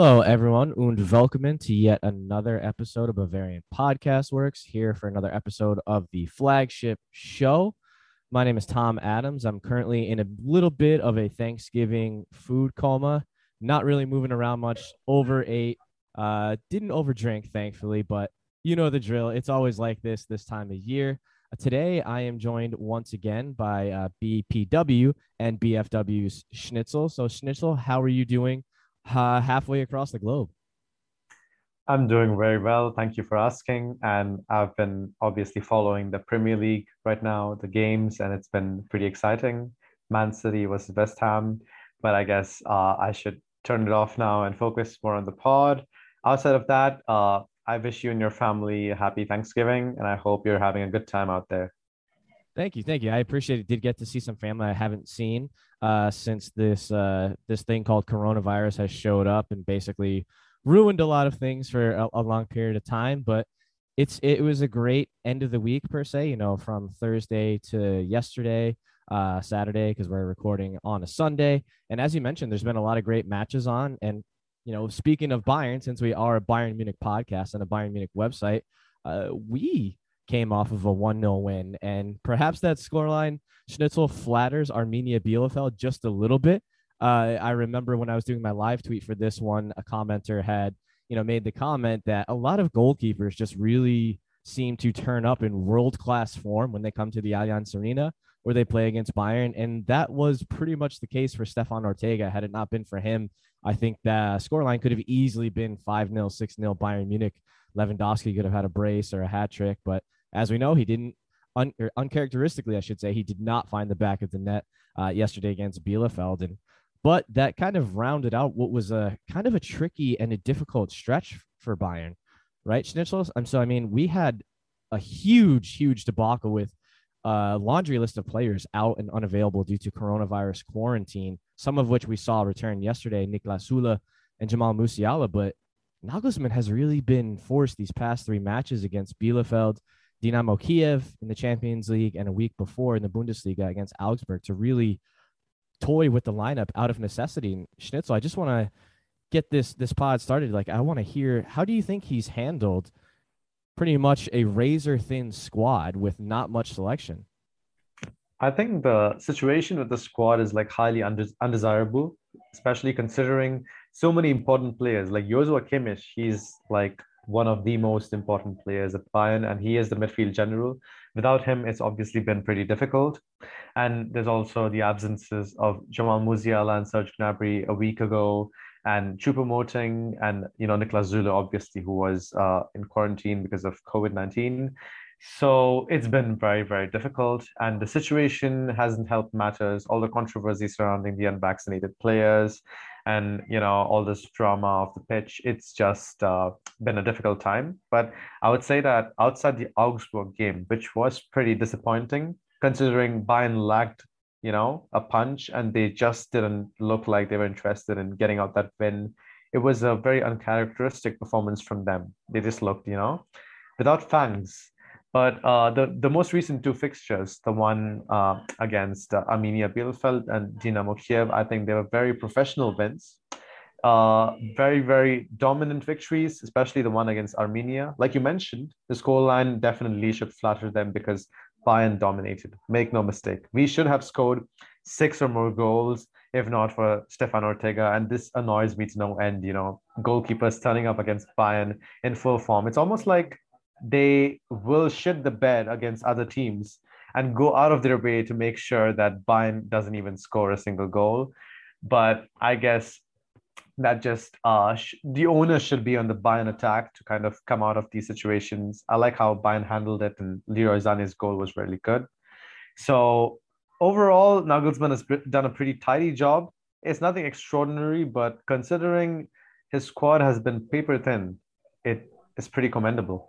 Hello, everyone, und welcome to yet another episode of Bavarian Podcast Works. Here for another episode of the flagship show. My name is Tom Adams. I'm currently in a little bit of a Thanksgiving food coma. Not really moving around much. Overate. Uh, didn't overdrink, thankfully, but you know the drill. It's always like this this time of year. Uh, today, I am joined once again by uh, BPW and BFW's Schnitzel. So, Schnitzel, how are you doing uh, halfway across the globe? I'm doing very well. Thank you for asking. And I've been obviously following the Premier League right now, the games, and it's been pretty exciting. Man City was West Ham, but I guess uh, I should turn it off now and focus more on the pod. Outside of that, uh, I wish you and your family a happy Thanksgiving, and I hope you're having a good time out there. Thank you, thank you. I appreciate it. Did get to see some family I haven't seen uh, since this uh, this thing called coronavirus has showed up and basically ruined a lot of things for a, a long period of time. But it's it was a great end of the week per se. You know, from Thursday to yesterday, uh, Saturday because we're recording on a Sunday. And as you mentioned, there's been a lot of great matches on. And you know, speaking of Bayern, since we are a Bayern Munich podcast and a Bayern Munich website, uh, we came off of a 1 0 win. And perhaps that scoreline, Schnitzel flatters Arminia Bielefeld just a little bit. Uh, I remember when I was doing my live tweet for this one, a commenter had, you know, made the comment that a lot of goalkeepers just really seem to turn up in world class form when they come to the Allianz Arena where they play against Bayern. And that was pretty much the case for Stefan Ortega. Had it not been for him, I think the scoreline could have easily been 5 0, 6 0 Bayern Munich. Lewandowski could have had a brace or a hat trick. But as we know, he didn't, un- uncharacteristically, I should say, he did not find the back of the net uh, yesterday against Bielefeld. And but that kind of rounded out what was a kind of a tricky and a difficult stretch for Bayern, right? Schnitzels. I'm so I mean, we had a huge, huge debacle with a laundry list of players out and unavailable due to coronavirus quarantine, some of which we saw return yesterday, Süle and Jamal Musiala. But Nagelsmann has really been forced these past three matches against Bielefeld, Dynamo Kiev in the Champions League, and a week before in the Bundesliga against Augsburg to really toy with the lineup out of necessity. And Schnitzel, I just want to get this this pod started. Like, I want to hear how do you think he's handled pretty much a razor thin squad with not much selection? I think the situation with the squad is like highly undesirable, especially considering so many important players like Joshua Kimmich. He's like one of the most important players at Bayern, and he is the midfield general. Without him, it's obviously been pretty difficult. And there's also the absences of Jamal Musiala and Serge Gnabry a week ago, and Choupo-Moting and you know Niklas Süle, obviously, who was uh, in quarantine because of COVID nineteen. So it's been very, very difficult, and the situation hasn't helped matters. All the controversy surrounding the unvaccinated players, and you know all this drama of the pitch it's just uh, been a difficult time. But i would say that outside the augsburg game which was pretty disappointing considering bayern lacked you know a punch and they just didn't look like they were interested in getting out that win it was a very uncharacteristic performance from them. They just looked you know without fangs but uh, the, the most recent two fixtures, the one uh, against uh, Arminia Bielefeld and Dynamo Kiev, I think they were very professional wins. Uh, very, very dominant victories, especially the one against Arminia. Like you mentioned, the scoreline definitely should flatter them because Bayern dominated. Make no mistake. We should have scored six or more goals, if not for Stefan Ortega. And this annoys me to no end. You know, goalkeepers turning up against Bayern in full form. It's almost like they will shit the bed against other teams and go out of their way to make sure that Bayern doesn't even score a single goal. But I guess that just uh, sh- the owner should be on the Bayern attack to kind of come out of these situations. I like how Bayern handled it, and Leroy Sané's goal was really good. So overall, Nagelsmann has done a pretty tidy job. It's nothing extraordinary, but considering his squad has been paper thin, it is pretty commendable.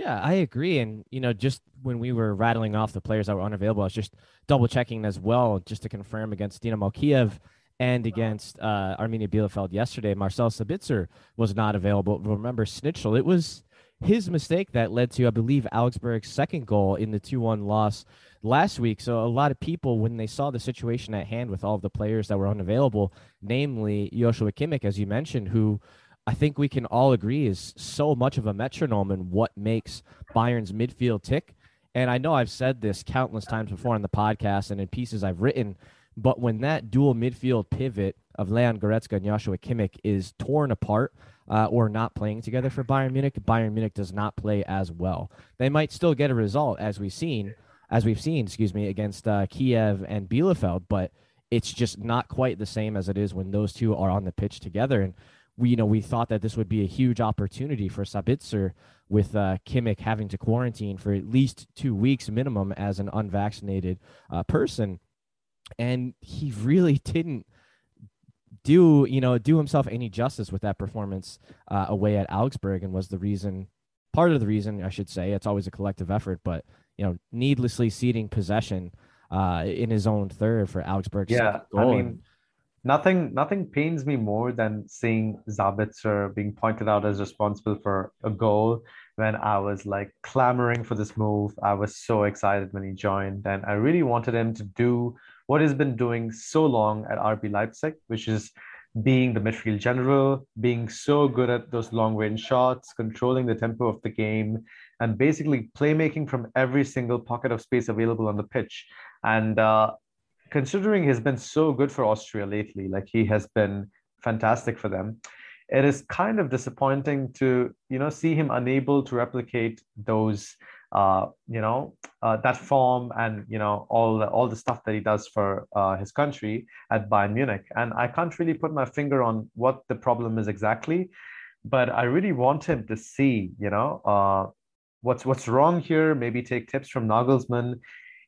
Yeah, I agree. And, you know, just when we were rattling off the players that were unavailable, I was just double checking as well, just to confirm against Dynamo Kiev and against uh, Arminia Bielefeld yesterday. Marcel Sabitzer was not available. Remember, Schnitzel, it was his mistake that led to, I believe, Augsburg's second goal in the 2 1 loss last week. So a lot of people, when they saw the situation at hand with all of the players that were unavailable, namely Joshua Kimmich, as you mentioned, who I think we can all agree is so much of a metronome in what makes Bayern's midfield tick. And I know I've said this countless times before on the podcast and in pieces I've written, but when that dual midfield pivot of Leon Goretzka and Joshua Kimmich is torn apart uh, or not playing together for Bayern Munich, Bayern Munich does not play as well. They might still get a result as we've seen, as we've seen, excuse me, against uh, Kiev and Bielefeld, but it's just not quite the same as it is when those two are on the pitch together. And we, you know, we thought that this would be a huge opportunity for Sabitzer with uh, Kimmich having to quarantine for at least two weeks minimum as an unvaccinated uh, person, and he really didn't do you know do himself any justice with that performance uh, away at Augsburg, and was the reason, part of the reason I should say. It's always a collective effort, but you know, needlessly ceding possession uh, in his own third for Augsburg. Yeah, I mean, nothing nothing pains me more than seeing Sabitzer being pointed out as responsible for a goal when I was like clamoring for this move. I was so excited when he joined, and I really wanted him to do what he's been doing so long at RB Leipzig, which is being the midfield general, being so good at those long range shots, controlling the tempo of the game, and basically playmaking from every single pocket of space available on the pitch. And uh, considering he's been so good for Austria lately, like he has been fantastic for them, it is kind of disappointing to you know see him unable to replicate those uh, you know uh, that form and you know all the, all the stuff that he does for uh, his country at Bayern Munich. And I can't really put my finger on what the problem is exactly, but I really want him to see you know uh, what's what's wrong here. Maybe take tips from Nagelsmann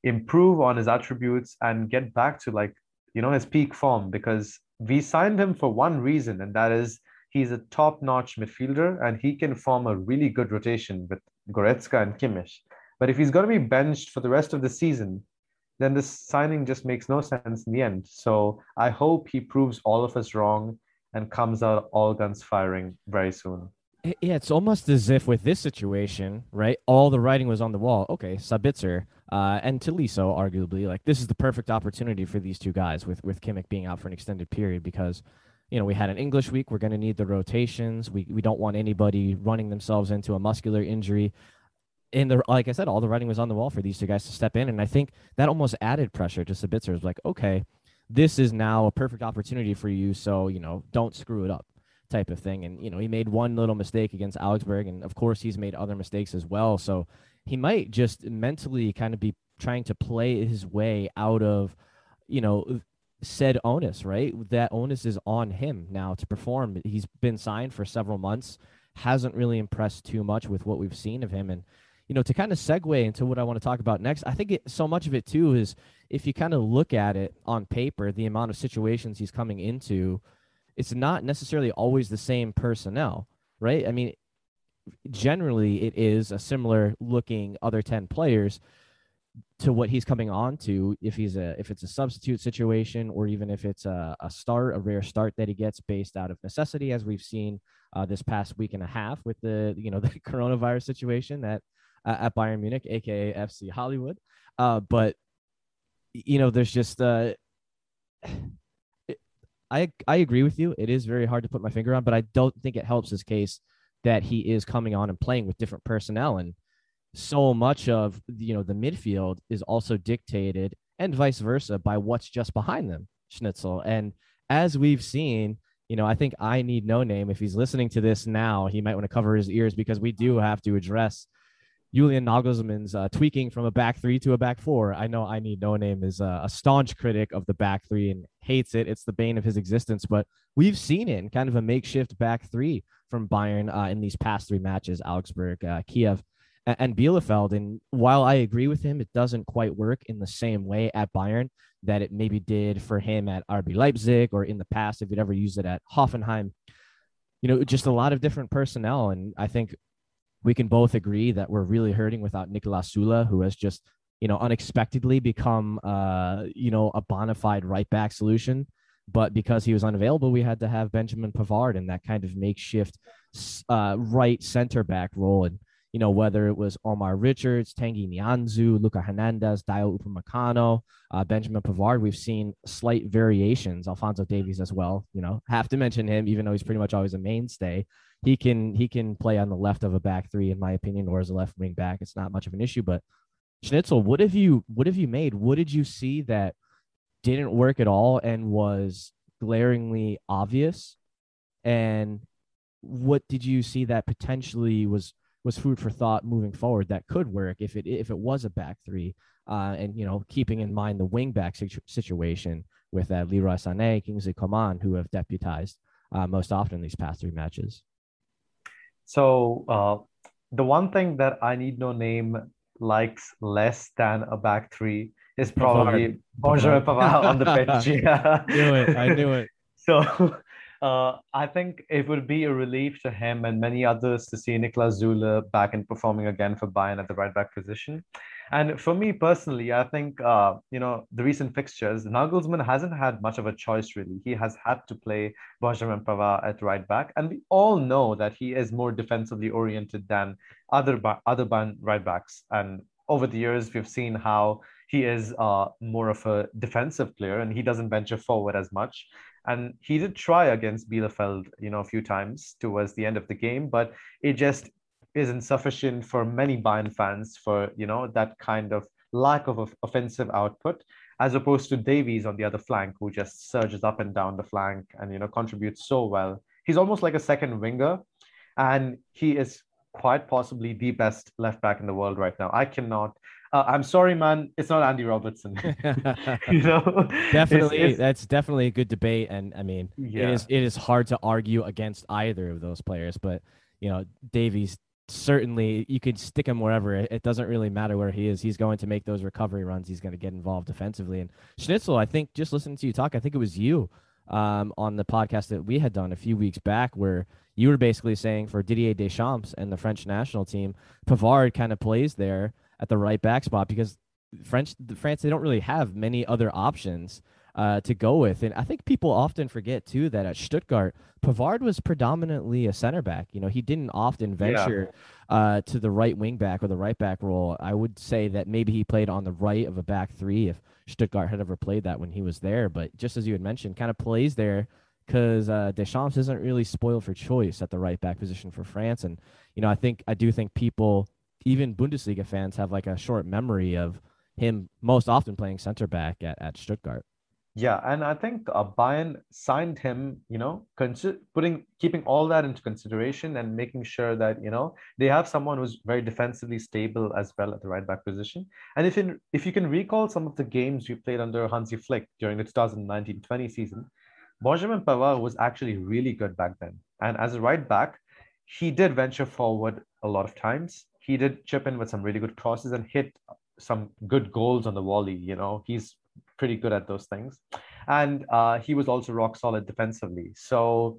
improve on his attributes and get back to like you know his peak form because we signed him for one reason and that is he's a top-notch midfielder and he can form a really good rotation with Goretzka and Kimmich. But if he's going to be benched for the rest of the season, then this signing just makes no sense in the end. So I hope he proves all of us wrong and comes out all guns firing very soon. Yeah, it's almost as if with this situation, right? All the writing was on the wall. Okay, Sabitzer uh, and Tolisso, arguably, like this is the perfect opportunity for these two guys with with Kimmich being out for an extended period because, you know, we had an English week. We're going to need the rotations. We we don't want anybody running themselves into a muscular injury. And the like I said, all the writing was on the wall for these two guys to step in, and I think that almost added pressure to Sabitzer. Like, okay, this is now a perfect opportunity for you, so you know, don't screw it up type of thing. And, you know, he made one little mistake against Augsburg. And of course, he's made other mistakes as well. So he might just mentally kind of be trying to play his way out of, you know, said onus, right? That onus is on him now to perform. He's been signed for several months, hasn't really impressed too much with what we've seen of him. And, you know, to kind of segue into what I want to talk about next, I think it, so much of it too is if you kind of look at it on paper, the amount of situations he's coming into, it's not necessarily always the same personnel, right? I mean, generally it is a similar looking other 10 players to what he's coming on to if he's a if it's a substitute situation or even if it's a, a start a rare start that he gets based out of necessity as we've seen uh, this past week and a half with the you know the coronavirus situation at uh, at Bayern Munich aka FC Hollywood uh, but you know there's just uh I I agree with you. It is very hard to put my finger on, but I don't think it helps his case that he is coming on and playing with different personnel and so much of you know the midfield is also dictated and vice versa by what's just behind them schnitzel and as we've seen you know i think i need no name if he's listening to this now he might want to cover his ears because we do have to address Julian Nagelsmann's uh, tweaking from a back three to a back four. I know I need no name is a, a staunch critic of the back three and hates it. It's the bane of his existence, but we've seen it in kind of a makeshift back three from Bayern uh, in these past three matches: Augsburg, uh, Kiev, and, and Bielefeld. And while I agree with him, it doesn't quite work in the same way at Bayern that it maybe did for him at RB Leipzig or in the past if he'd ever used it at Hoffenheim. You know, just a lot of different personnel, and I think we can both agree that we're really hurting without Niklas Süle, who has just, you know, unexpectedly become, uh, you know, a bona fide right back solution. But because he was unavailable, we had to have Benjamin Pavard in that kind of makeshift uh, right center back role. And, you know, whether it was Omar Richards, Tanguy Nianzou, Luca Hernandez, Dayot Upamecano, uh, Benjamin Pavard, we've seen slight variations. Alphonso Davies as well, you know, have to mention him, even though he's pretty much always a mainstay. He can he can play on the left of a back three, in my opinion, or as a left wing back. It's not much of an issue. But Schnitzel, what have you what have you made? What did you see that didn't work at all and was glaringly obvious? And what did you see that potentially was was food for thought moving forward that could work if it if it was a back three uh, and you know keeping in mind the wing back situ- situation with uh, Leroy Sané, Kingsley Coman, who have deputized uh, most often these past three matches. So uh, the one thing that I need no name likes less than a back three is probably Benjamin Pavard on the pitch. Yeah. I knew it. I knew it. So uh, I think it would be a relief to him and many others to see Niklas Süle back and performing again for Bayern at the right back position. And for me personally, I think uh, you know the recent fixtures, Nagelsmann hasn't had much of a choice really. He has had to play Benjamin Pavard at right back, and we all know that he is more defensively oriented than other other Bayern right backs. And over the years, we've seen how he is uh, more of a defensive player, and he doesn't venture forward as much. And he did try against Bielefeld, you know, a few times towards the end of the game, but it just isn't sufficient for many Bayern fans for, you know, that kind of lack of offensive output, as opposed to Davies on the other flank, who just surges up and down the flank and, you know, contributes so well. He's almost like a second winger, and he is quite possibly the best left back in the world right now. I cannot uh, I'm sorry, man. It's not Andy Robertson. you know, definitely, it's, it's, that's definitely a good debate, and I mean, yeah. it is it is hard to argue against either of those players. But you know, Davies certainly you could stick him wherever. It doesn't really matter where he is. He's going to make those recovery runs. He's going to get involved defensively. And Schnitzel, I think just listening to you talk, I think it was you um, on the podcast that we had done a few weeks back where you were basically saying for Didier Deschamps and the French national team, Pavard kind of plays there at the right back spot because French France they don't really have many other options uh, to go with, and I think people often forget too that at Stuttgart, Pavard was predominantly a center back. You know, he didn't often venture yeah. uh, to the right wing back or the right back role. I would say that maybe he played on the right of a back three if Stuttgart had ever played that when he was there. But just as you had mentioned, kind of plays there because uh, Deschamps isn't really spoiled for choice at the right back position for France. And you know, I think I do think people even Bundesliga fans have like a short memory of him most often playing center back at, at Stuttgart. Yeah, and I think uh, Bayern signed him, you know, consider, putting keeping all that into consideration and making sure that you know they have someone who's very defensively stable as well at the right back position. And if in, if you can recall some of the games we played under Hansi Flick during the 2019-20 season, Benjamin Pavard was actually really good back then. And as a right back, he did venture forward a lot of times he did chip in with some really good crosses and hit some good goals on the volley. You know, he's pretty good at those things. And uh, he was also rock solid defensively. So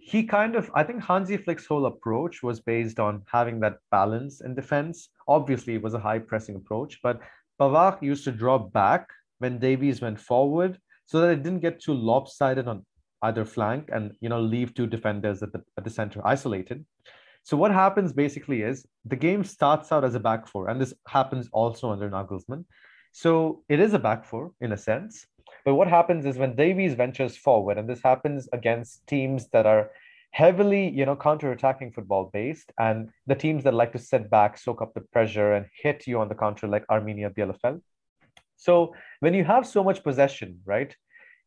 he kind of, I think Hansi Flick's whole approach was based on having that balance in defense. Obviously, it was a high pressing approach, but Pavard used to drop back when Davies went forward so that it didn't get too lopsided on either flank and you know leave two defenders at the at the center isolated. So what happens basically is the game starts out as a back four, and this happens also under Nagelsmann. So it is a back four in a sense. But what happens is when Davies ventures forward, and this happens against teams that are heavily, you know, counter-attacking football based, and the teams that like to sit back, soak up the pressure, and hit you on the counter, like Arminia Bielefeld. So when you have so much possession, right,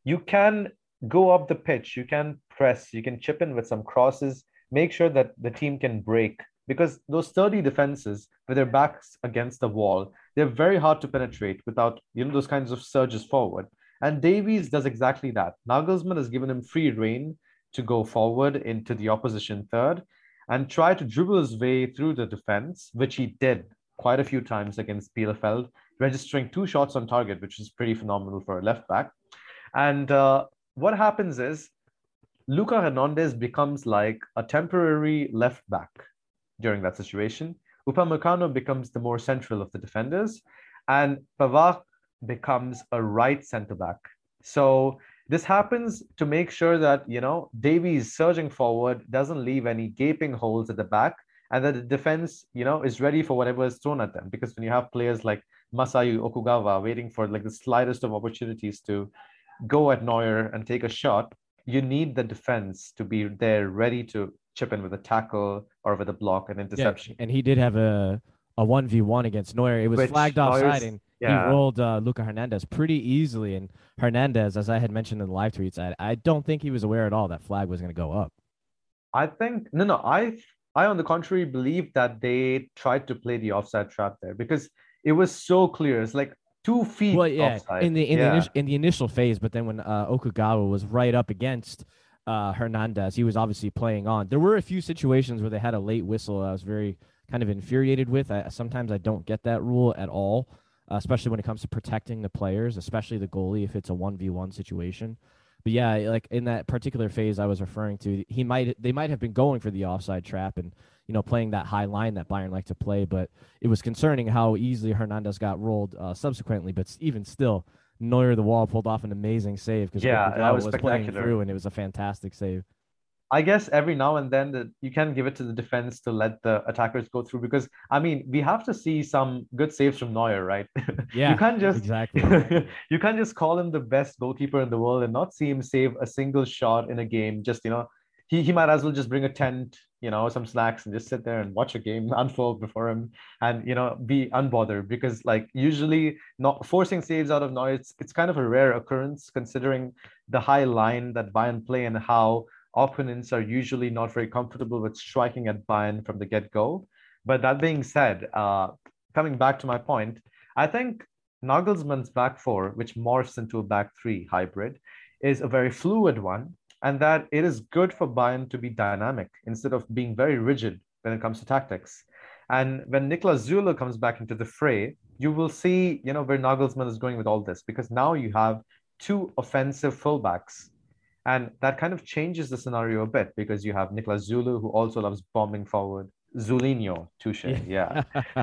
you can go up the pitch, you can press, you can chip in with some crosses, make sure that the team can break. Because those sturdy defenses with their backs against the wall they're very hard to penetrate without you know those kinds of surges forward. And davies does exactly that. Nagelsmann has given him free reign to go forward into the opposition third and try to dribble his way through the defense which he did quite a few times against bielefeld registering two shots on target which is pretty phenomenal for a left back. And uh, what happens is Luca Hernandez becomes like a temporary left back during that situation. Upamecano becomes the more central of the defenders, and Pavard becomes a right center back. So this happens to make sure that you know Davies surging forward doesn't leave any gaping holes at the back, and that the defense you know is ready for whatever is thrown at them. Because when you have players like Masaya Okugawa waiting for like the slightest of opportunities to go at Neuer and take a shot, you need the defense to be there ready to chip in with a tackle or with a block and interception. Yeah, and he did have a a one v one against Neuer. It was Which flagged offside, and yeah. he rolled uh, Luca Hernandez pretty easily. And Hernandez, as I had mentioned in the live tweets, I, I don't think he was aware at all that flag was going to go up. I think no, no. I I on the contrary believe that they tried to play the offside trap there because it was so clear. It's like two feet well, yeah, offside. in the in yeah. the initial, in the initial phase, but then when uh, Okugawa was right up against uh, Hernandez, he was obviously playing on. There were a few situations where they had a late whistle. I was very kind of infuriated with. I, sometimes I don't get that rule at all, uh, especially when it comes to protecting the players, especially the goalie if it's a one v one situation. But yeah, like in that particular phase I was referring to, he might they might have been going for the offside trap and you know playing that high line that Bayern like to play, but it was concerning how easily Hernandez got rolled uh, subsequently. But even still, Neuer the wall pulled off an amazing save because yeah, that was, was playing through and it was a fantastic save. I guess every now and then that you can give it to the defense to let the attackers go through because I mean we have to see some good saves from Neuer, right? Yeah, you can't just exactly you can't just call him the best goalkeeper in the world and not see him save a single shot in a game. Just you know, he he might as well just bring a tent, you know, some snacks and just sit there and watch a game unfold before him and you know be unbothered because like usually not forcing saves out of noise it's, kind of a rare occurrence considering the high line that Bayern play and how opponents are usually not very comfortable with striking at Bayern from the get go. But that being said, uh, coming back to my point, I think Nagelsmann's back four, which morphs into a back three hybrid, is a very fluid one, and that it is good for Bayern to be dynamic instead of being very rigid when it comes to tactics. And when Niklas Süle comes back into the fray, you will see, you know, where Nagelsmann is going with all this, because now you have two offensive fullbacks and that kind of changes the scenario a bit because you have Niklas Süle, who also loves bombing forward. Zulinho, touche, yeah.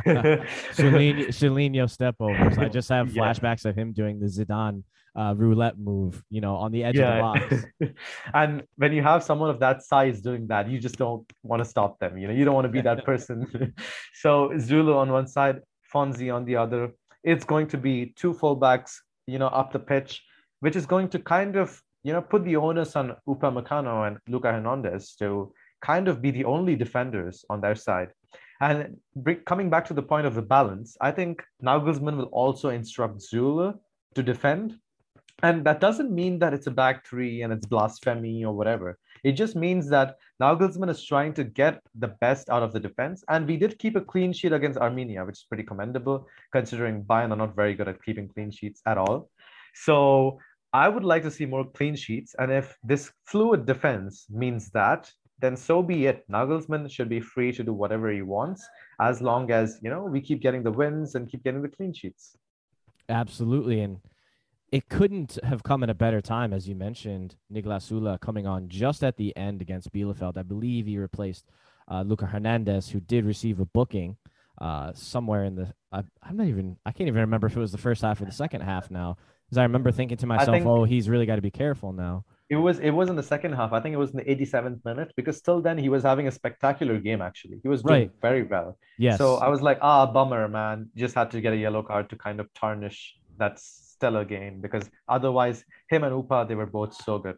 Zulinho, step overs. I just have flashbacks yeah. of him doing the Zidane uh, roulette move, you know, on the edge yeah. of the box. and when you have someone of that size doing that, you just don't want to stop them. You know, you don't want to be that person. so Zulu on one side, Fonzie on the other. It's going to be two fullbacks, you know, up the pitch, which is going to kind of you know, put the onus on Upamecano and Luca Hernandez to kind of be the only defenders on their side. And coming back to the point of the balance, I think Nagelsmann will also instruct Süle to defend. And that doesn't mean that it's a back three and it's blasphemy or whatever. It just means that Nagelsmann is trying to get the best out of the defense. And we did keep a clean sheet against Arminia, which is pretty commendable, considering Bayern are not very good at keeping clean sheets at all. So I would like to see more clean sheets. And if this fluid defense means that, then so be it. Nagelsmann should be free to do whatever he wants as long as, you know, we keep getting the wins and keep getting the clean sheets. Absolutely. And it couldn't have come at a better time, as you mentioned, Niklas Süle coming on just at the end against Bielefeld. I believe he replaced uh, Luca Hernandez, who did receive a booking uh, somewhere in the. I, I'm not even. I can't even remember if it was the first half or the second half now. Because I remember thinking to myself, "Oh, he's really got to be careful now." It was it was in the second half. I think it was in the 87th minute because till then he was having a spectacular game. Actually, he was doing right. very well. Yes. So I was like, ah, bummer, man. Just had to get a yellow card to kind of tarnish that stellar game because otherwise, him and Upa they were both so good.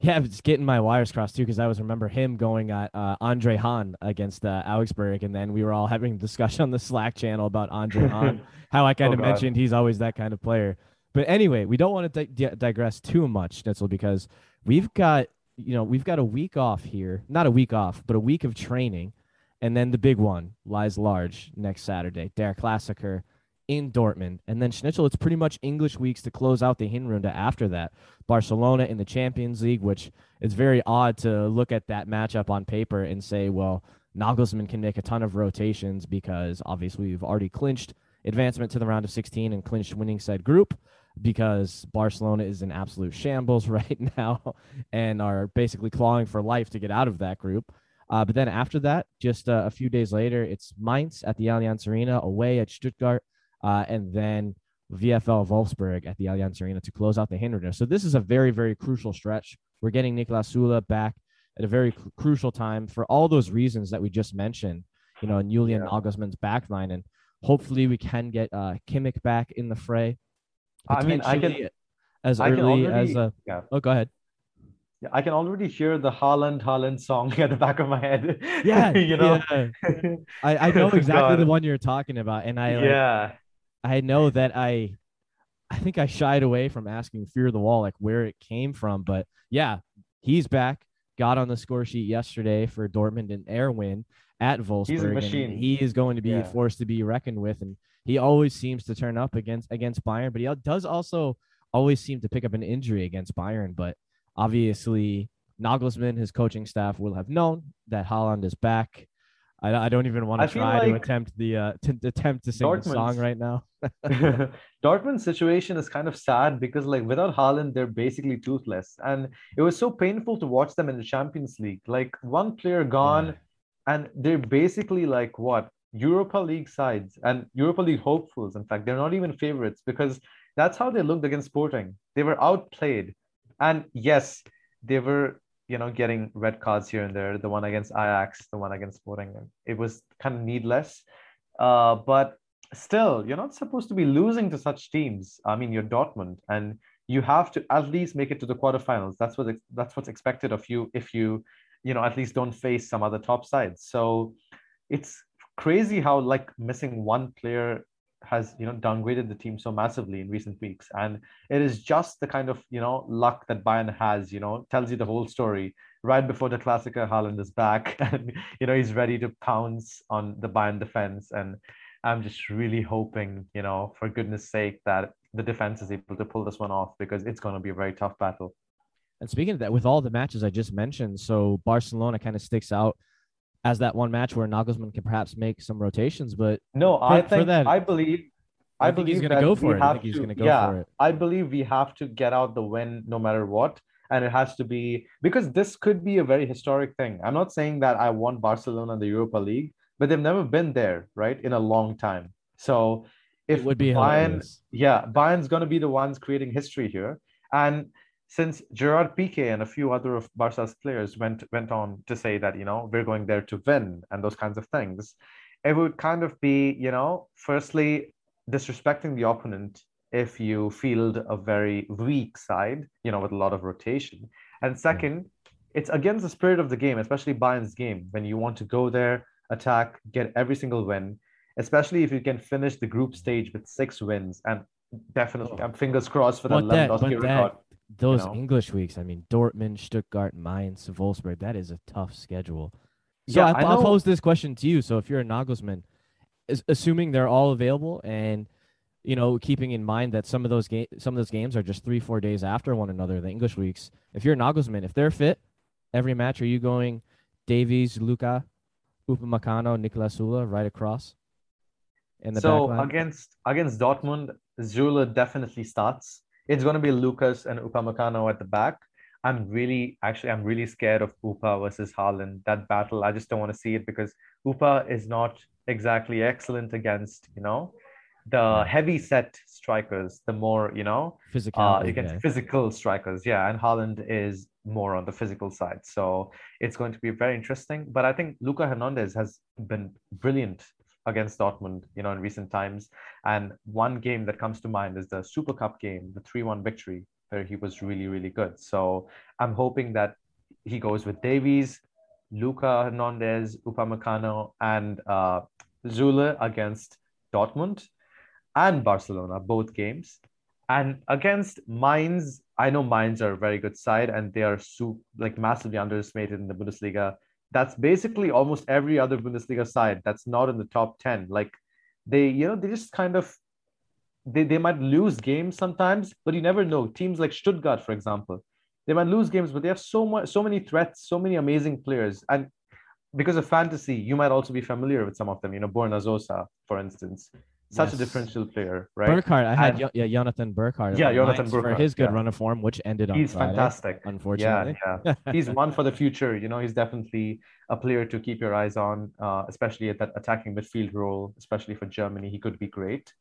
Yeah, I was getting my wires crossed too because I was remember him going at uh, Andre Hahn against uh, Augsburg, and then we were all having a discussion on the Slack channel about Andre Hahn, how I kind of oh, mentioned he's always that kind of player. But anyway, we don't want to di- digress too much, Schnitzel, because we've got you know we've got a week off here, not a week off, but a week of training, and then the big one lies large next Saturday, Der Klassiker in Dortmund, and then Schnitzel. It's pretty much English weeks to close out the Hinrunde after that. Barcelona in the Champions League, which it's very odd to look at that matchup on paper and say, well, Nagelsmann can make a ton of rotations because obviously we've already clinched advancement to the round of 16 and clinched winning said group because Barcelona is in absolute shambles right now and are basically clawing for life to get out of that group. Uh, but then after that, just uh, a few days later, it's Mainz at the Allianz Arena away at Stuttgart. Uh, and then VFL Wolfsburg at the Allianz Arena to close out the Hinrunde. So this is a very, very crucial stretch. We're getting Niklas Süle back at a very cr- crucial time for all those reasons that we just mentioned, you know, and Julian yeah. Nagelsmann's backline. And hopefully we can get uh, Kimmich back in the fray. I mean, I can as I early already, as a. Yeah. Oh, go ahead. Yeah, I can already hear the Haaland Haaland song at the back of my head. Yeah, you know, yeah. I, I know exactly the one you're talking about, and I yeah, like, I know that I, I think I shied away from asking Fear the Wall like where it came from, but yeah, he's back. Got on the score sheet yesterday for Dortmund and air win at Wolfsburg. He's a machine. he is going to be yeah. forced to be reckoned with, and he always seems to turn up against against Bayern, but he does also always seem to pick up an injury against Bayern. But obviously, Nagelsmann, his coaching staff, will have known that Haaland is back. I, I don't even want to try like to attempt the uh, to attempt to sing Dortmund's, the song right now. Dortmund's situation is kind of sad because like without Haaland, they're basically toothless, and it was so painful to watch them in the Champions League. Like one player gone, yeah. and they're basically like what Europa League sides and Europa League hopefuls. In fact, they're not even favorites because that's how they looked against Sporting. They were outplayed. And yes, they were, you know, getting red cards here and there. The one against Ajax, the one against Sporting. It was kind of needless. Uh, but still, you're not supposed to be losing to such teams. I mean, you're Dortmund, and you have to at least make it to the quarterfinals. That's what that's what's expected of you if you, you know, at least don't face some other top sides. So it's crazy how like missing one player has you know downgraded the team so massively in recent weeks. And it is just the kind of you know luck that Bayern has you know tells you the whole story right before the Klassiker Haaland is back and you know he's ready to pounce on the Bayern defense. And I'm just really hoping you know for goodness sake that the defense is able to pull this one off because it's going to be a very tough battle. And speaking of that with all the matches I just mentioned so Barcelona kind of sticks out as that one match where Nagelsmann can perhaps make some rotations. But no, for, I think that, I believe I, I believe he's going to go for it. I think he's going to go yeah, for it. I believe we have to get out the win no matter what. And it has to be because this could be a very historic thing. I'm not saying that I want Barcelona in the Europa League, but they've never been there, right, in a long time. So if it would be Bayern, hilarious. yeah, Bayern's going to be the ones creating history here. And since Gerard Piqué and a few other of Barca's players went went on to say that you know we're going there to win and those kinds of things, it would kind of be you know firstly disrespecting the opponent if you field a very weak side, you know, with a lot of rotation, and second, it's against the spirit of the game, especially Bayern's game when you want to go there, attack, get every single win, especially if you can finish the group stage with six wins and definitely I'm fingers crossed for that Lewandowski record those you know? English weeks, I mean, Dortmund, Stuttgart, Mainz, Wolfsburg, that is a tough schedule. So yeah, I, will pose this question to you. So if you're a Nagelsmann, is, assuming they're all available and you know, keeping in mind that some of those games, some of those games are just three, four days after one another. The English weeks. If you're a Nagelsmann, if they're fit, every match, are you going Davies, Lucas, Upamecano, Niklas Süle right across? In the so against against Dortmund, Süle definitely starts it's going to be Lucas and Upamecano at the back. I'm really, actually, I'm really scared of Upa versus Haaland. That battle, I just don't want to see it because Upa is not exactly excellent against, you know, the heavy set strikers, the more, you know, physical uh, against yeah. physical strikers. Yeah. And Haaland is more on the physical side. So it's going to be very interesting. But I think Luca Hernandez has been brilliant against Dortmund, you know, in recent times. And one game that comes to mind is the Super Cup game, the 3 1 victory, where he was really, really good. So I'm hoping that he goes with Davies, Luca Hernandez, Upamecano, and uh, Süle against Dortmund and Barcelona, both games. And against Mainz, I know Mainz are a very good side and they are so, like massively underestimated in the Bundesliga that's basically almost every other Bundesliga side that's not in the top 10. Like they, you know, they just kind of they, they might lose games sometimes, but you never know. Teams like Stuttgart, for example, they might lose games, but they have so much, so many threats, so many amazing players. And because of fantasy, you might also be familiar with some of them. You know, Borna Sosa, for instance such yes. a differential player, right? Burkardt, I had and, yeah, Jonathan Burkardt. Yeah, Jonathan Burkardt for his good yeah. run of form, which ended on He's Friday, fantastic. Unfortunately, yeah, yeah. he's one for the future. You know, he's definitely a player to keep your eyes on, uh, especially at that attacking midfield role, especially for Germany. He could be great.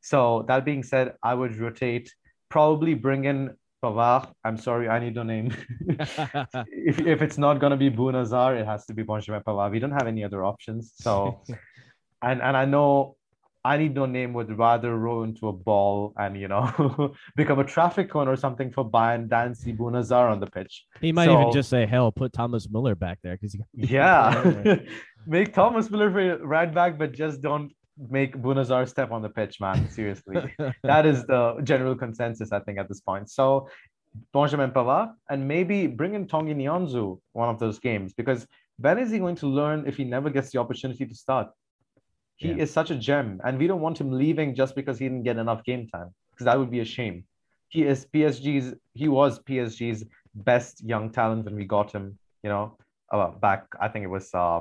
So that being said, I would rotate, probably bring in Pavard. I'm sorry, I need no name. if, if it's not going to be Bouna Sarr, it has to be Benjamin Pavard. We don't have any other options. So, and and I know I need no name would rather roll into a ball and you know become a traffic cone or something for Bayern Dancy Bouna Sarr on the pitch. He might so, even just say, "Hell, put Thomas Müller back there," because yeah, make Thomas Müller for right back, but just don't make Bouna Sarr step on the pitch, man. Seriously, that is the general consensus I think at this point. So Benjamin Pavard and maybe bring in Tanguy Nianzou one of those games because when is he going to learn if he never gets the opportunity to start? He yeah. is such a gem, and we don't want him leaving just because he didn't get enough game time, because that would be a shame. He is PSG's. He was PSG's best young talent when we got him. You know, uh, back I think it was uh,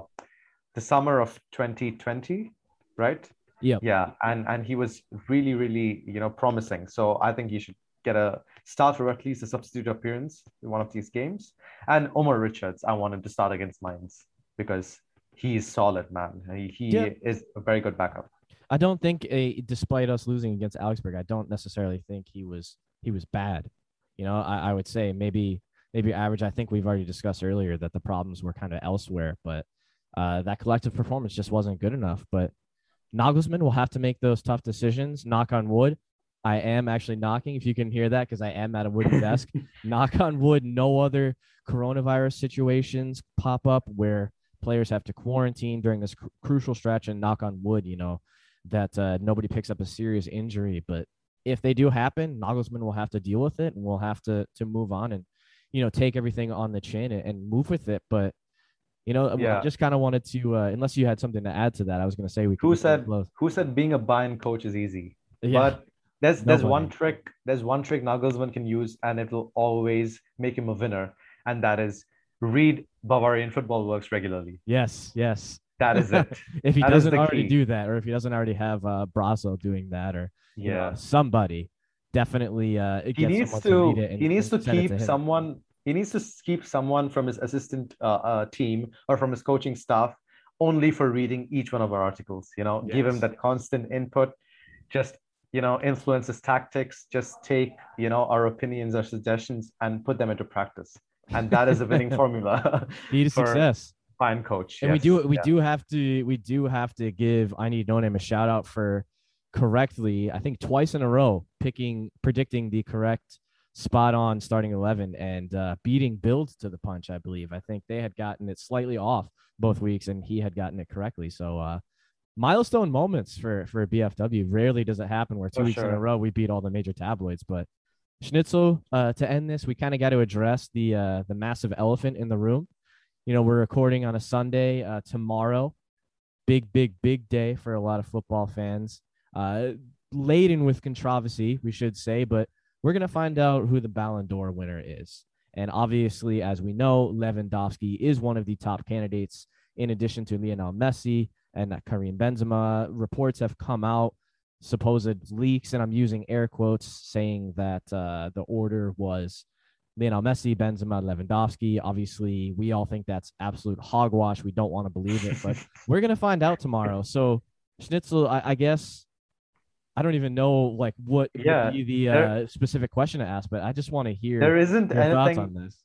the summer of 2020, right? Yeah. Yeah, and and he was really really you know promising. So I think he should get a start or at least a substitute appearance in one of these games. And Omar Richards, I wanted to start against Mainz because he's solid, man. He, he yeah. is a very good backup. I don't think, a, despite us losing against Augsburg, I don't necessarily think he was he was bad. You know, I, I would say maybe maybe average. I think we've already discussed earlier that the problems were kind of elsewhere, but uh, that collective performance just wasn't good enough. But Nagelsmann will have to make those tough decisions. Knock on wood. I am actually knocking, if you can hear that, because I am at a wooden desk. Knock on wood, no other coronavirus situations pop up where players have to quarantine during this cr- crucial stretch and knock on wood, you know, that uh, nobody picks up a serious injury. But if they do happen, Nagelsmann will have to deal with it and we'll have to to move on and, you know, take everything on the chin and, and move with it. But you know, yeah. I just kind of wanted to, uh, unless you had something to add to that, I was going to say we. Who said? Who said being a Bayern coach is easy? Yeah. But there's there's one trick. There's one trick Nagelsmann can use, and it will always make him a winner, and that is read Bavarian football works regularly. Yes, yes. That is it. if he that doesn't already key. do that, or if he doesn't already have uh, Brasso doing that, or yeah, know, somebody definitely uh, he needs to, to and, he needs to keep to someone he needs to keep someone from his assistant uh, uh, team or from his coaching staff only for reading each one of our articles you know yes. give him that constant input just you know influence his tactics just take you know our opinions or suggestions and put them into practice and that is a winning formula. To success. Fine coach. And yes. we do we yeah. do have to we do have to give I need no name a shout out for correctly, I think twice in a row, picking predicting the correct spot on starting 11 and uh, beating builds to the punch i believe i think they had gotten it slightly off both weeks and he had gotten it correctly so uh, milestone moments for for bfw rarely does it happen where two weeks sure. in a row we beat all the major tabloids but Schnitzel, uh, to end this, we kind of got to address the uh, the massive elephant in the room. You know, we're recording on a Sunday uh, tomorrow. Big, big, big day for a lot of football fans. Uh, laden with controversy, we should say, but we're gonna find out who the Ballon d'Or winner is. And obviously, as we know, Lewandowski is one of the top candidates, in addition to Lionel Messi and Karim Benzema. Reports have come out supposed leaks, and I'm using air quotes, saying that uh, the order was Lionel Messi, Benzema, Lewandowski. Obviously, we all think that's absolute hogwash. We don't want to believe it, but we're gonna find out tomorrow. So, Schnitzel, I, I guess I don't even know like what yeah, would be the uh, specific question to ask, but I just want to hear there isn't anything on this.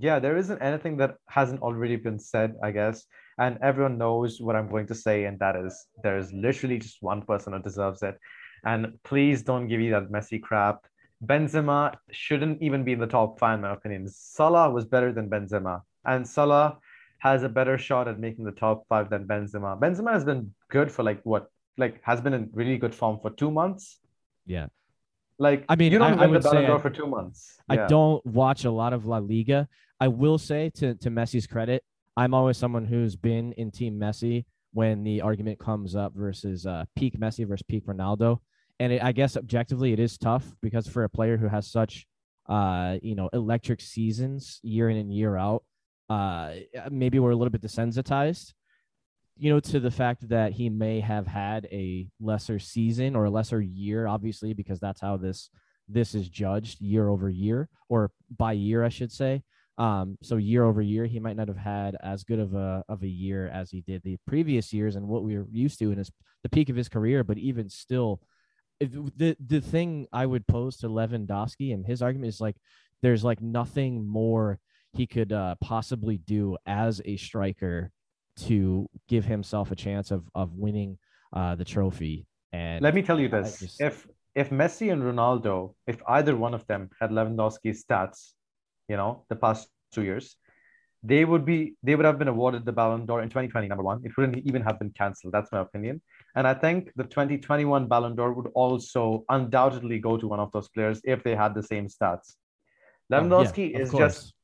Yeah, there isn't anything that hasn't already been said, I guess and everyone knows what I'm going to say, and that is there's literally just one person who deserves it. And please don't give me that Messi crap. Benzema shouldn't even be in the top five, in my opinion. Salah was better than Benzema, and Salah has a better shot at making the top five than Benzema. Benzema has been good for like what, like has been in really good form for two months. Yeah. Like I mean, you don't I, I would say I, for two months. Yeah. I don't watch a lot of La Liga. I will say to to Messi's credit, I'm always someone who's been in Team Messi when the argument comes up versus uh, peak Messi versus peak Ronaldo. And it, I guess objectively, it is tough because for a player who has such, uh, you know, electric seasons year in and year out, uh, maybe we're a little bit desensitized, you know, to the fact that he may have had a lesser season or a lesser year, obviously, because that's how this this is judged year over year or by year, I should say. Um, so year over year, he might not have had as good of a of a year as he did the previous years and what we were used to in his the peak of his career. But even still, the the thing I would pose to Lewandowski and his argument is like there's like nothing more he could uh, possibly do as a striker to give himself a chance of of winning uh, the trophy. And let me tell you this: just... if if Messi and Ronaldo, if either one of them had Lewandowski's stats, you know, the past two years, they would be they would have been awarded the Ballon d'Or in 2020. Number one, it wouldn't even have been cancelled. That's my opinion. And I think the 2021 Ballon d'Or would also undoubtedly go to one of those players if they had the same stats. Lewandowski oh, yeah, is course. just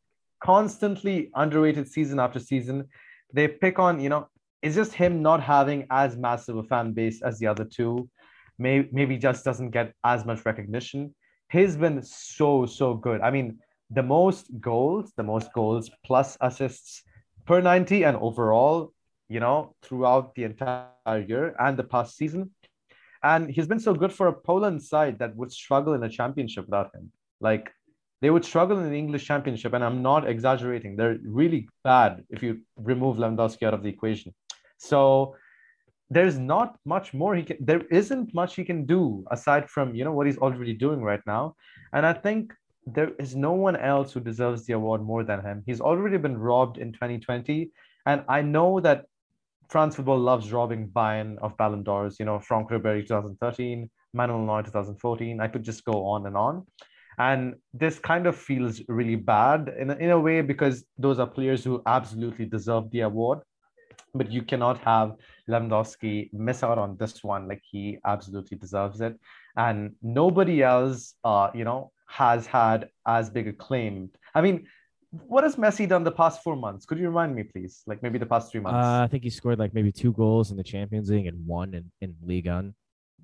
constantly underrated season after season. They pick on, you know, it's just him not having as massive a fan base as the other two. Maybe, maybe just doesn't get as much recognition. He's been so, so good. I mean, the most goals, the most goals plus assists per 90 and overall, you know, throughout the entire year and the past season. And he's been so good for a Poland side that would struggle in a championship without him. Like they would struggle in the English championship, and I'm not exaggerating. They're really bad if you remove Lewandowski out of the equation. So there's not much more he can there isn't much he can do aside from you know what he's already doing right now. And I think there is no one else who deserves the award more than him. He's already been robbed in 2020. And I know that France football loves robbing Bayern of Ballon d'Ors, you know, Franck Ribéry 2013, Manuel Neuer 2014. I could just go on and on. And this kind of feels really bad in a, in a way because those are players who absolutely deserve the award. But you cannot have Lewandowski miss out on this one. Like he absolutely deserves it. And nobody else, uh, you know, has had as big a claim. I mean, what has Messi done the past four months? Could you remind me, please? Like maybe the past three months. Uh, I think he scored like maybe two goals in the Champions League and one in, in Ligue 1.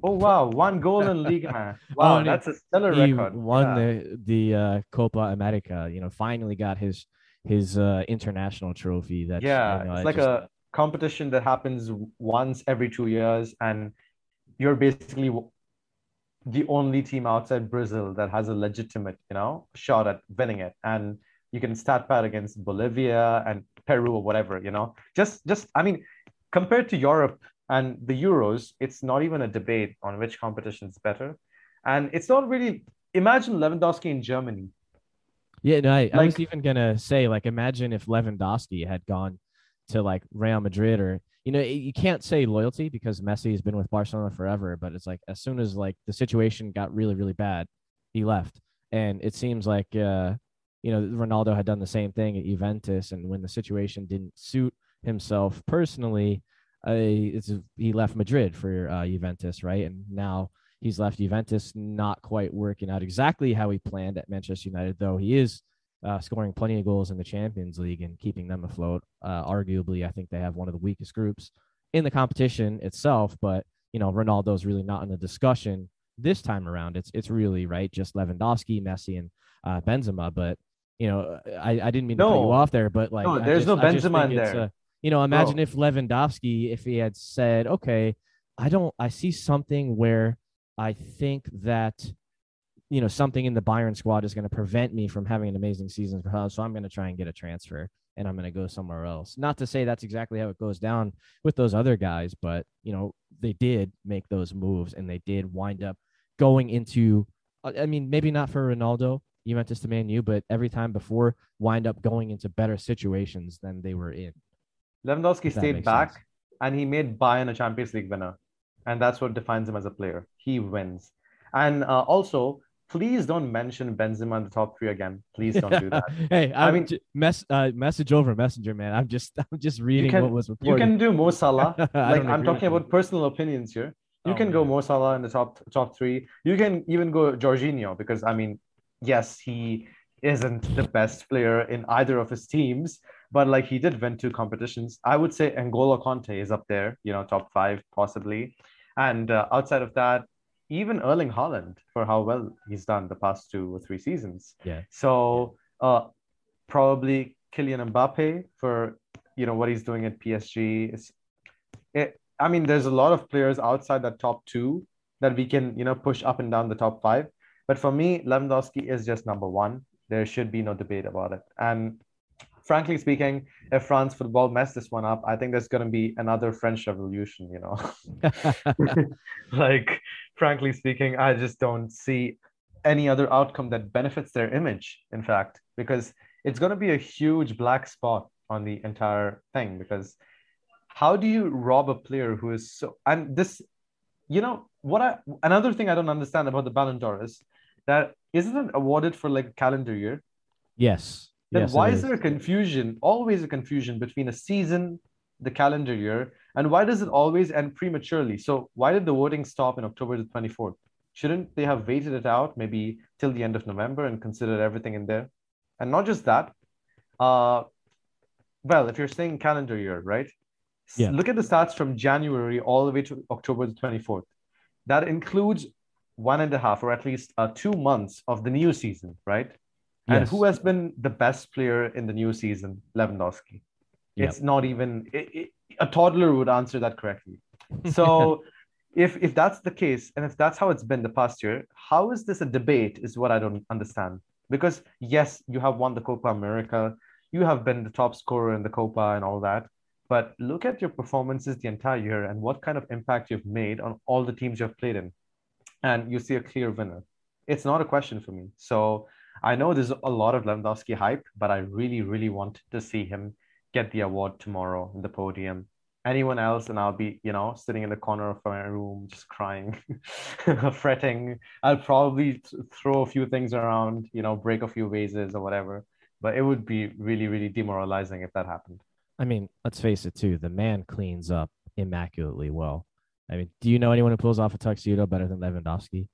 Oh wow, one goal in league Liga. Wow, oh, that's a stellar he record. Won yeah. the the uh, Copa America. You know, finally got his his uh, international trophy. That yeah, you know, it's like just... a competition that happens once every two years, and you're basically the only team outside Brazil that has a legitimate, you know, shot at winning it. And you can stat pad against Bolivia and Peru or whatever, you know. Just just I mean, compared to Europe and the Euros, it's not even a debate on which competition is better. And it's not really imagine Lewandowski in Germany. Yeah, no, I, like, I was even gonna say, like, imagine if Lewandowski had gone to like Real Madrid or you know, you can't say loyalty because Messi has been with Barcelona forever, but it's like as soon as like the situation got really, really bad, he left. And it seems like uh, you know, Ronaldo had done the same thing at Juventus, and when the situation didn't suit himself personally, uh, it's he left Madrid for uh, Juventus, right? And now he's left Juventus, not quite working out exactly how he planned at Manchester United, though he is uh, scoring plenty of goals in the Champions League and keeping them afloat. Uh, arguably, I think they have one of the weakest groups in the competition itself, but you know, Ronaldo's really not in the discussion this time around. It's it's really right, just Lewandowski, Messi, and uh, Benzema. But you know, I, I didn't mean to no. cut you off there, but like, no, there's just, no Benzema in there. You know, imagine Bro. if Lewandowski, if he had said, okay, I don't, I see something where I think that you know something in the Bayern squad is going to prevent me from having an amazing season so I'm going to try and get a transfer and I'm going to go somewhere else. Not to say that's exactly how it goes down with those other guys, but you know they did make those moves and they did wind up going into. I mean, maybe not for Ronaldo, Juventus to Man U, but every time before wind up going into better situations than they were in. Lewandowski stayed back sense. and he made Bayern a Champions League winner, and that's what defines him as a player. He wins, and uh, also please don't mention Benzema in the top three again. Please don't do that. hey, I'm i mean, mess uh, message over messenger, man. I'm just I'm just reading can, what was reported. You can do Mo Salah. like I'm talking about personal opinions here. You oh, can man. go Mo Salah in the top top three. You can even go Jorginho because I mean, yes, he isn't the best player in either of his teams, but like he did win two competitions. I would say N'Golo Kanté is up there, you know, top five possibly. And uh, outside of that, even Erling Haaland for how well he's done the past two or three seasons. Yeah. So uh, probably Kylian Mbappe for you know what he's doing at PSG. It's, it, I mean, there's a lot of players outside that top two that we can you know push up and down the top five. But for me, Lewandowski is just number one. There should be no debate about it. And frankly speaking, if France football mess this one up, I think there's going to be another French Revolution. You know, like frankly speaking, I just don't see any other outcome that benefits their image, in fact, because it's going to be a huge black spot on the entire thing. Because how do you rob a player who is so, and this, you know, what I, another thing I don't understand about the Ballon d'Or is that isn't it awarded for like a calendar year? Yes. Then yes, why is there a confusion, always a confusion between a season, the calendar year, and why does it always end prematurely? So why did the voting stop in October the 24th? Shouldn't they have waited it out maybe till the end of November and considered everything in there? And not just that, uh, well, if you're saying calendar year, right? Yeah. Look at the stats from January all the way to October the 24th. That includes one and a half, or at least uh, two months of the new season, right? And Yes. who has been the best player in the new season? Lewandowski. Yep. It's not even it, it, a toddler would answer that correctly. So, if if that's the case, and if that's how it's been the past year, how is this a debate? Is what I don't understand. Because yes, you have won the Copa America, you have been the top scorer in the Copa and all that. But look at your performances the entire year and what kind of impact you've made on all the teams you've played in, and you see a clear winner. It's not a question for me. So I know there's a lot of Lewandowski hype, but I really, really want to see him get the award tomorrow in the podium. Anyone else, and I'll be, you know, sitting in the corner of my room, just crying, fretting. I'll probably th- throw a few things around, you know, break a few vases or whatever. But it would be really, really demoralizing if that happened. I mean, let's face it too. The man cleans up immaculately well. I mean, do you know anyone who pulls off a tuxedo better than Lewandowski?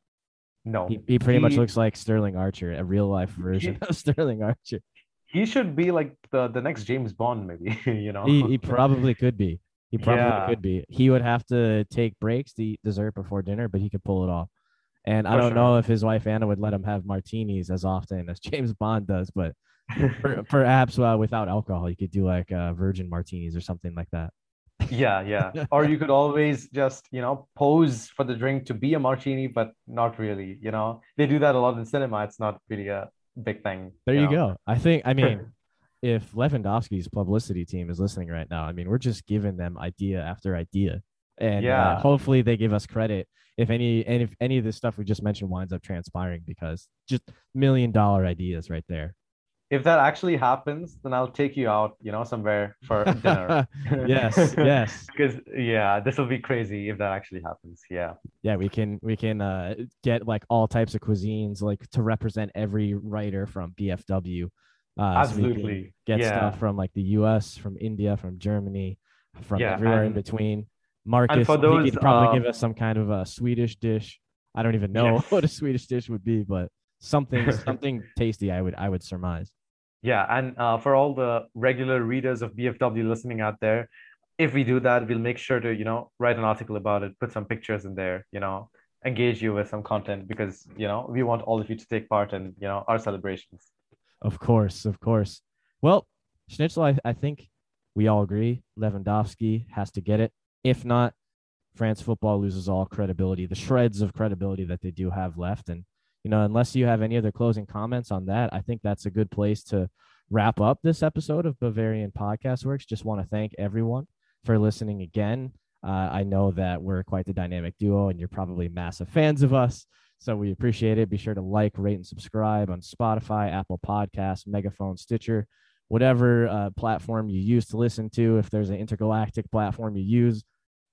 No, He, he pretty much looks like Sterling Archer, a real life version of Sterling Archer. he should be like the, the next James Bond, maybe, you know? He, he probably could be. He probably Yeah. could be. He would have to take breaks to eat dessert before dinner, but he could pull it off. And I For don't sure. know if his wife Anna would let him have martinis as often as James Bond does, but per, perhaps uh, without alcohol, you could do like uh, virgin martinis or something like that. Yeah, yeah. Or you could always just, you know, pose for the drink to be a martini, but not really, you know. They do that a lot in cinema. It's not really a big thing. There you know? go. I think. I mean, if Lewandowski's publicity team is listening right now, I mean, we're just giving them idea after idea, and uh, Yeah. hopefully they give us credit if any and if any of this stuff we just mentioned winds up transpiring because just million dollar ideas right there. If that actually happens, then I'll take you out, you know, somewhere for dinner. yes, yes, Because yeah, this will be crazy if that actually happens. Yeah. yeah. We can we can uh, get like all types of cuisines like to represent every writer from BFW. Uh, so Absolutely. get yeah. stuff from like the U.S., from India, from Germany, from Yeah, everywhere in and- between. Marcus, he those, could probably uh, give us some kind of a Swedish dish. I don't even know Yes. what a Swedish dish would be, but something something tasty. I would I would surmise. Yeah, and uh, for all the regular readers of BFW listening out there, if we do that, we'll make sure to, you know, write an article about it, put some pictures in there, you know, engage you with some content because, you know, we want all of you to take part in, you know, our celebrations. Of course, of course. Well, Schnitzel, I, I think we all agree Lewandowski has to get it. If not, France football loses all credibility, the shreds of credibility that they do have left. And, you know, unless you have any other closing comments on that, I think that's a good place to wrap up this episode of Bavarian Podcast Works. Just want to thank everyone for listening again. Uh, I know that we're quite the dynamic duo, and you're probably massive fans of us. So we appreciate it. Be sure to like, rate, and subscribe on Spotify, Apple Podcasts, Megaphone, Stitcher, whatever uh, platform you use to listen to. If there's an intergalactic platform you use,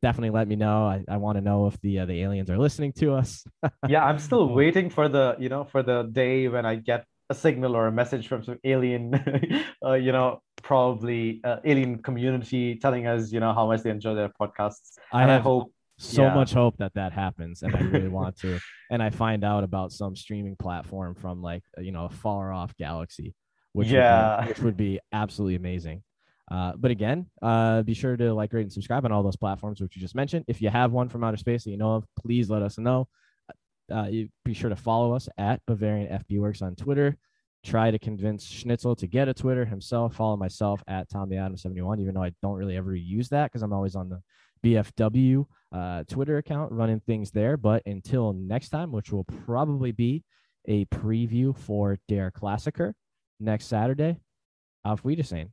definitely let me know. I, I want to know if the uh, the aliens are listening to us. Yeah, I'm still waiting for the, you know, for the day when I get a signal or a message from some alien, uh, you know, probably uh, alien community telling us, you know, how much they enjoy their podcasts. I And I hope so yeah. much hope that that happens, and I really want to. And I find out about some streaming platform from like you know a far off galaxy, which Yeah. would be, which would be absolutely amazing. Uh, but again, uh, be sure to like, rate, and subscribe on all those platforms which you just mentioned. If you have one from outer space that you know of, please let us know. Uh, you be sure to follow us at Bavarian FB Works on Twitter. Try to convince Schnitzel to get a Twitter himself. Follow myself at Tommy Adam 71, even though I don't really ever use that because I'm always on the BFW uh, Twitter account running things there. But until next time, which will probably be a preview for Der Klassiker next Saturday, auf Wiedersehen.